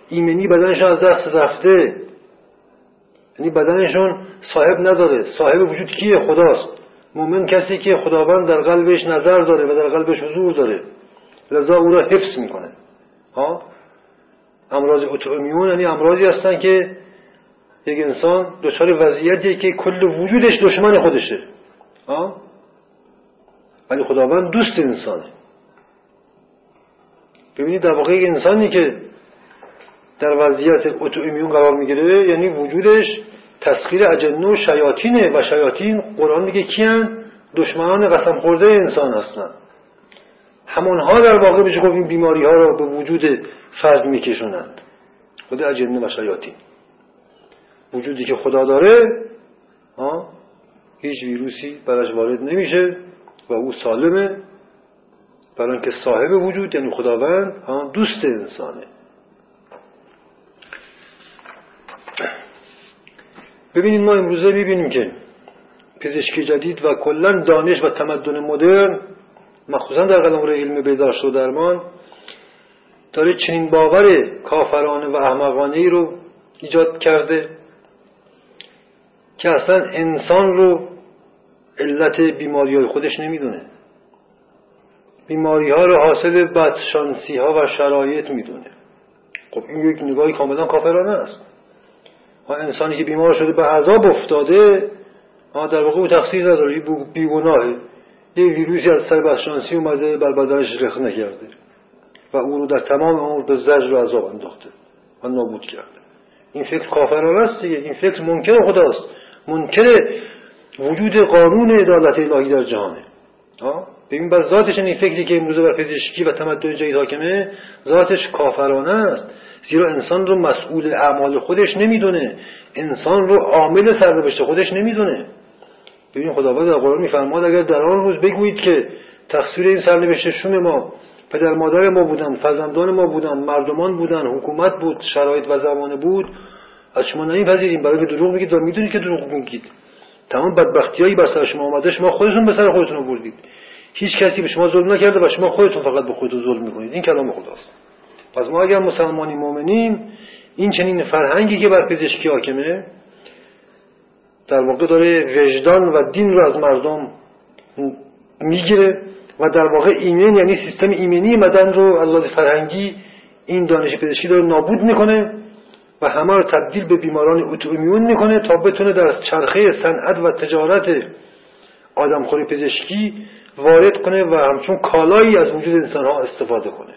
ایمنی بدنشون از دست رفته. یعنی بدنشون صاحب نداره. صاحب وجود کیه؟ خداست. مؤمن کسی که خداوند در قلبش نظر داره و در قلبش حضور داره. لذا او را حفظ می‌کنه. ها؟ امراض اوتومیون یعنی امراضی هستن که یک انسان دچار وضعیتیه که کل وجودش دشمن خودشه. ها؟ ولی خداوند دوست انسانه. ببینید در واقع انسانی که در وضعیت اوتومیون قرار می‌گیره یعنی وجودش تسخیر اجنه و شیاطینه و شیاطین قرآن میگه کیان؟ دشمنان قسم خورده انسان هستن. همونها در واقع بشه این بیماری ها را به وجود فرد میکشونند. خود اجنه و شیاطین. وجودی که خدا داره هیچ ویروسی برش وارد نمیشه و او سالمه. برای اینکه صاحب وجود یعنی خداوند دوست انسانه. ببینید ما امروزه می‌بینیم که پزشکی جدید و کلا دانش و تمدن مدرن مخصوصا در قلم علم بیداشت و درمان داره چنین باور کافرانه و احمقانه ای رو ایجاد کرده که اصلا انسان رو علت بیماری های خودش نمی‌دونه. بیماری ها رو حاصل بدشانسی ها و شرایط می‌دونه. خب این یک نگاهی کاملا کافرانه است. انسانی که بیمار شده به عذاب افتاده در واقع او تقصیر نداره بیگناهه. یه ویروسی از سر بدشانسی اومده بر بدنش رخ نکرده. و او رو در تمام عمر به زجر و عذاب انداخته و نابود کرده. این فکر کافرانه است دیگه. این فکر منکر خداست. منکر وجود قانون عدالت الهی در جهانه. ببین بر ذاتش این فکری که امروزه بر پزشکی و تمدن جدید حاکمه ذاتش کافرانه است. زیرا انسان رو مسئول اعمال خودش نمی‌دونه. انسان رو عامل سرنوشت خودش نمی‌دونه. ببین خداوند در قرآن میفرماد اگر در آن روز بگویید که تقصیر این سرنوشت شوم ما پدر مادر ما بودن فرزندان ما بودن مردمان بودن حکومت بود شرایط و زمانه بود از شما نمیپذیریم. برای که دروغ میگید و می‌دونید که دروغ میگید. تمام بدبختیایی بر سر شما آمده شما خودتون به سر خودتون آوردید. هیچ کسی به شما ظلم نکرده و شما خودتون فقط به خودتون ظلم می‌کنید. این کلام خداست. پس ما اگر مسلمانی مؤمنیم این چنین فرهنگی که بر پزشکی حاکمه در واقع داره وجدان و دین رو از مردم می‌گیره و در واقع ایمن یعنی سیستم ایمنی مدن رو از فرهنگی این دانش پزشکی داره نابود می‌کنه و همه رو تبدیل به بیماران اوتومیون می‌کنه تا بتونه در چرخه صنعت و تجارت آدمخوری پزشکی وارد کنه و همچون کالایی از وجود انسان ها استفاده کنه.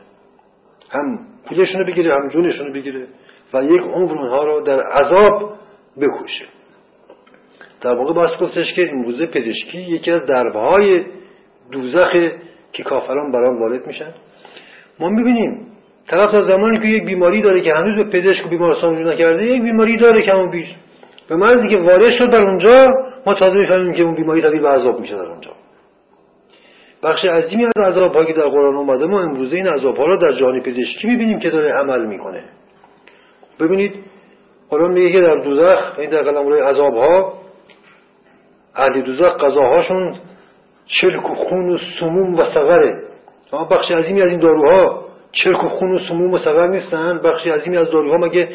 هم پولشون رو بگیره هم جونشون رو بگیره و یک عمر اونها رو در عذاب بکشه. در واقع باید گفتش که امروزه پزشکی یکی از دربه های دوزخه که کافران بران وارد میشن. ما می‌بینیم طرف تا زمانی که یک بیماری داره که هنوز به پزشک و بیمارستان وجود نکرده یک بیماری داره که همون بیش به مرزی که وارد شد در اونجا ما تازه می‌فهمیم که اون بیماری تبدیل به عذاب میشه در اونجا. بخش عظیمی از عذاب که در قرآن اومده ما امروزه این عذاب ها را در جهان پزشکی می‌بینیم که داره عمل می‌کنه؟ ببینید قرآن میگه که در دوزخ این در قلم روی عذاب ها اهل دوزخ قضاهاشون چرک و خون و سموم و سغره اما بخش عظیمی از این داروها چرک و خون و سموم و سغر نیستن. بخش عظیمی از داروها مگه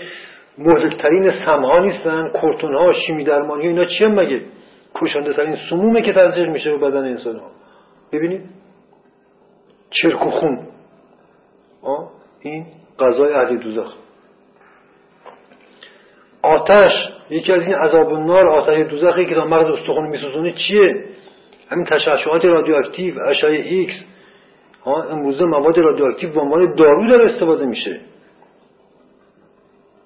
مهلکترین سمها نیستن؟ کورتون ها شیمی درمانی اینا چیه مگه؟ کشنده ترین سمومه که تزریق میشه به بدن انسان ها ببینید. چرک و خون. این غذای اهل دوزخ. آتش یکی از این عذاب النار آتش دوزخی که تا مغز استخون میسوزونه چیه؟ همین تشعشعات رادیواکتیو اشعه ایکس. امروزه مواد رادیواکتیو به عنوان دارو داره استفاده میشه.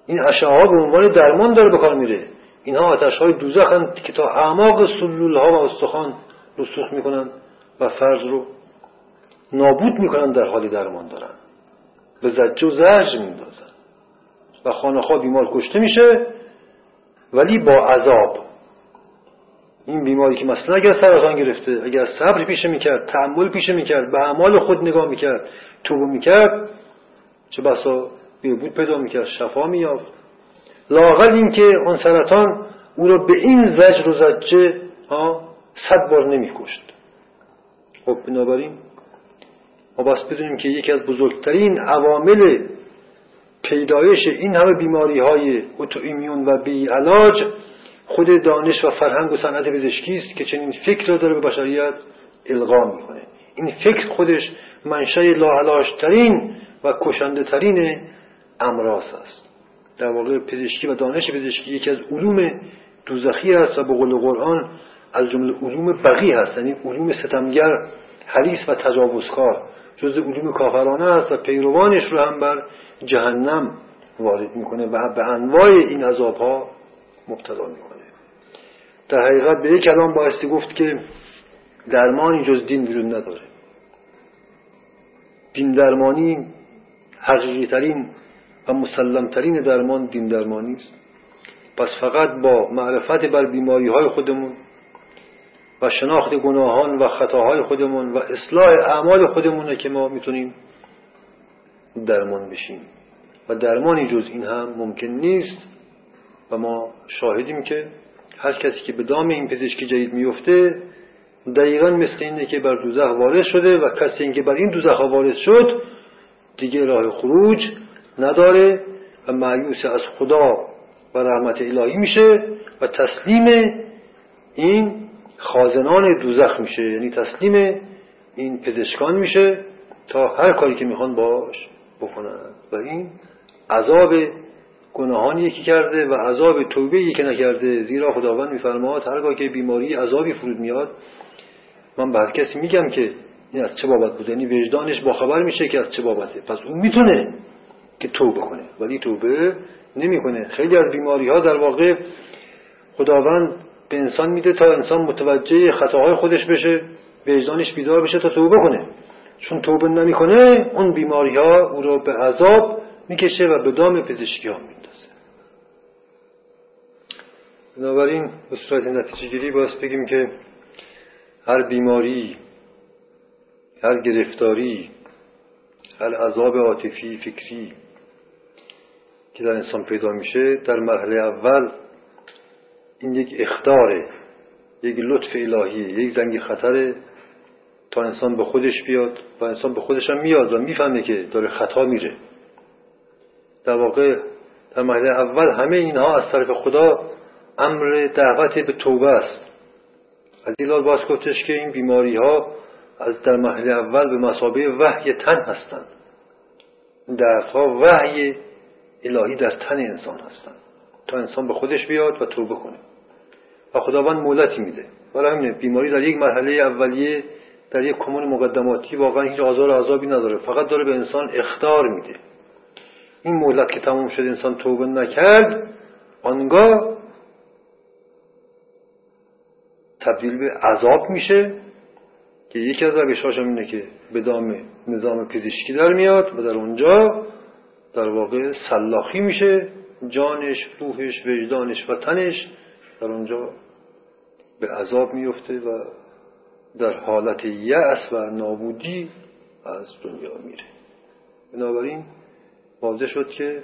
این اشعه ها به عنوان درمان داره به کار میره. اینها آتش های دوزخ که تا اعماق سلول ها و استخوان رسوخ می‌کنن و فرض رو نابود می‌کنن در حال درمان دارن. به زجه و زرج میندازن و خانه بیمار کشته میشه ولی با عذاب. این بیماری که مثلا اگر سرطان گرفته اگر صبر پیشه می‌کرد تحمل پیشه می‌کرد به اعمال خود نگاه می‌کرد توبه می‌کرد چه بسا بهبود پیدا می‌کرد شفا میافت لاغل این که اون سرطان او را به این زجر و زجه صد بار نمیکشت. خب بنابراین ما بس بدونیم که یکی از بزرگترین عوامل پیدایش این همه بیماری های ایمیون و بی علاج خود دانش و فرهنگ و صنعت پزشکی است که چنین فکر را داره به بشریت القا می‌کنه. این فکر خودش منشأ لاعلاجترین و کشنده ترین امراض است. در واقع پزشکی و دانش پزشکی یکی از علوم دوزخی است و به قول قرآن از جمله علوم بقی هست. یعنی علوم ستمگر حلیس و تجاوزکار. جز علوم کافرانه است و پیروانش رو هم بر جهنم وارد می‌کنه و به انواع این عذاب ها مبتلا می‌کنه. در حقیقت به یک کلام بایستی گفت که درمانی جز دین وجود نداره. دین درمانی حقیقی ترین و مسلم ترین درمان دین درمانی است. پس فقط با معرفت بر بیماری های خودمون و شناخت گناهان و خطاهای خودمون و اصلاح اعمال خودمونه که ما می‌تونیم درمان بشیم. و درمانی جز این هم ممکن نیست و ما شاهدیم که هر کسی که به دام این پزشکی جدید میفته دقیقا مثل اینه که بر دوزخ وارد شده و کسی اینکه بر این دوزخ وارد شد دیگه راه خروج نداره و معیوس از خدا و رحمت الهی میشه و تسلیم این خازنان دوزخ میشه یعنی تسلیم این پزشکان میشه تا هر کاری که می‌خوان باش بکنن. و این عذاب گناهانی که کرده و عذاب توبه که نکرده. زیرا خداوند میفرماد هرگاه که بیماری عذابی فرود میاد من به کسی میگم که این از چه بابت بوده؟ یعنی وجدانش با خبر میشه که از چه بابته. پس اون می‌تونه که توبه کنه. ولی توبه نمی‌کنه. خیلی از بیماری ها در واقع خداوند به انسان میده تا انسان متوجه خطاهای خودش بشه وجدانش بیدار بشه تا توبه کنه. چون توبه نمی‌کنه اون بیماری ها او را به عذاب می‌کشه و به دام پزشکی ها میندازه. بنابراین به صورت نتیجه گیری باز بگیم که هر بیماری هر گرفتاری هر عذاب عاطفی فکری که در انسان پیدا میشه در مرحله اول این یک اختاره یک لطف الهیه یک زنگ خطره تا انسان به خودش بیاد و انسان به خودش هم میاد و می‌فهمه که داره خطا میره. در واقع در مرحله اول همه اینها از طرف خدا امر دعوت به توبه است. از این باز گفتش که این بیماری ها از در مرحله اول به مسابه وحی تن هستند. دردها وحی الهی در تن انسان هستند. تا انسان به خودش بیاد و توبه کنه. و خداوند مولتی میده. ولی همینه بیماری در یک مرحله اولیه در یک کمون مقدماتی واقعا هیچ آزار و عذابی نداره. فقط داره به انسان اختار میده. این مهلت که تمام شد انسان توبه نکرد آنگاه تبدیل به عذاب میشه که یکی از روشهاش اینه که به دام نظام پزشکی در میاد و در اونجا در واقع سلاخی میشه. جانش روحش وجدانش و تنش در اونجا به عذاب میفته و در حالت یأس و نابودی از دنیا میره. بنابراین واضح شد که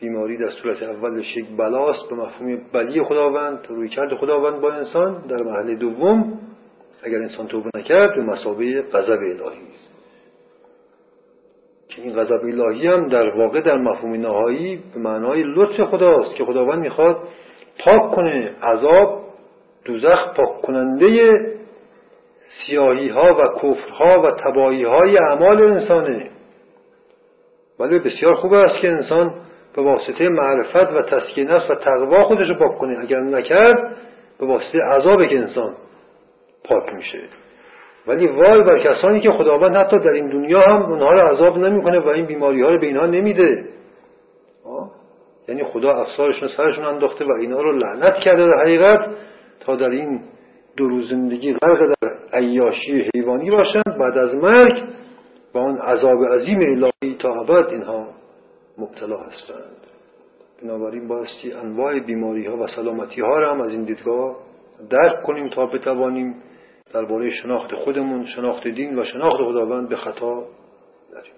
بیماری در صورت اولش یک بلاست به مفهوم بلی خداوند روی کرد خداوند با انسان. در مرحله دوم اگر انسان توبه نکرد به مسابه غضب الهی است. که این غضب الهی هم در واقع در مفهوم نهایی به معنای لطف خداست که خداوند می‌خواد پاک کنه عذاب دوزخ پاک کننده سیاهی ها و کفرها و تبایی های اعمال انسانه. ولی بسیار خوب است که انسان به واسطه معرفت و تسکیه نفس و تقوا خودش رو پاک کنه. اگر نکرد به واسطه عذابه که انسان پاک میشه. ولی وای بر کسانی که خداوند حتی در این دنیا هم اونها رو عذاب نمی‌کنه و این بیماری ها رو به اینها نمیده. یعنی خدا افسارشون سرشون انداخته و اینا رو لعنت کرده در حقیقت تا در این دو روز زندگی غرق در عیاشی حیوانی باشند بعد از مرگ با اون عذاب عظیم الهی تا ابد اینها مبتلا هستند. بنابراین بایستی انواع بیماری ها و سلامتی ها را هم از این دیدگاه درک کنیم تا بتوانیم درباره شناخت خودمون شناخت دین و شناخت خداوند به خطا نریم.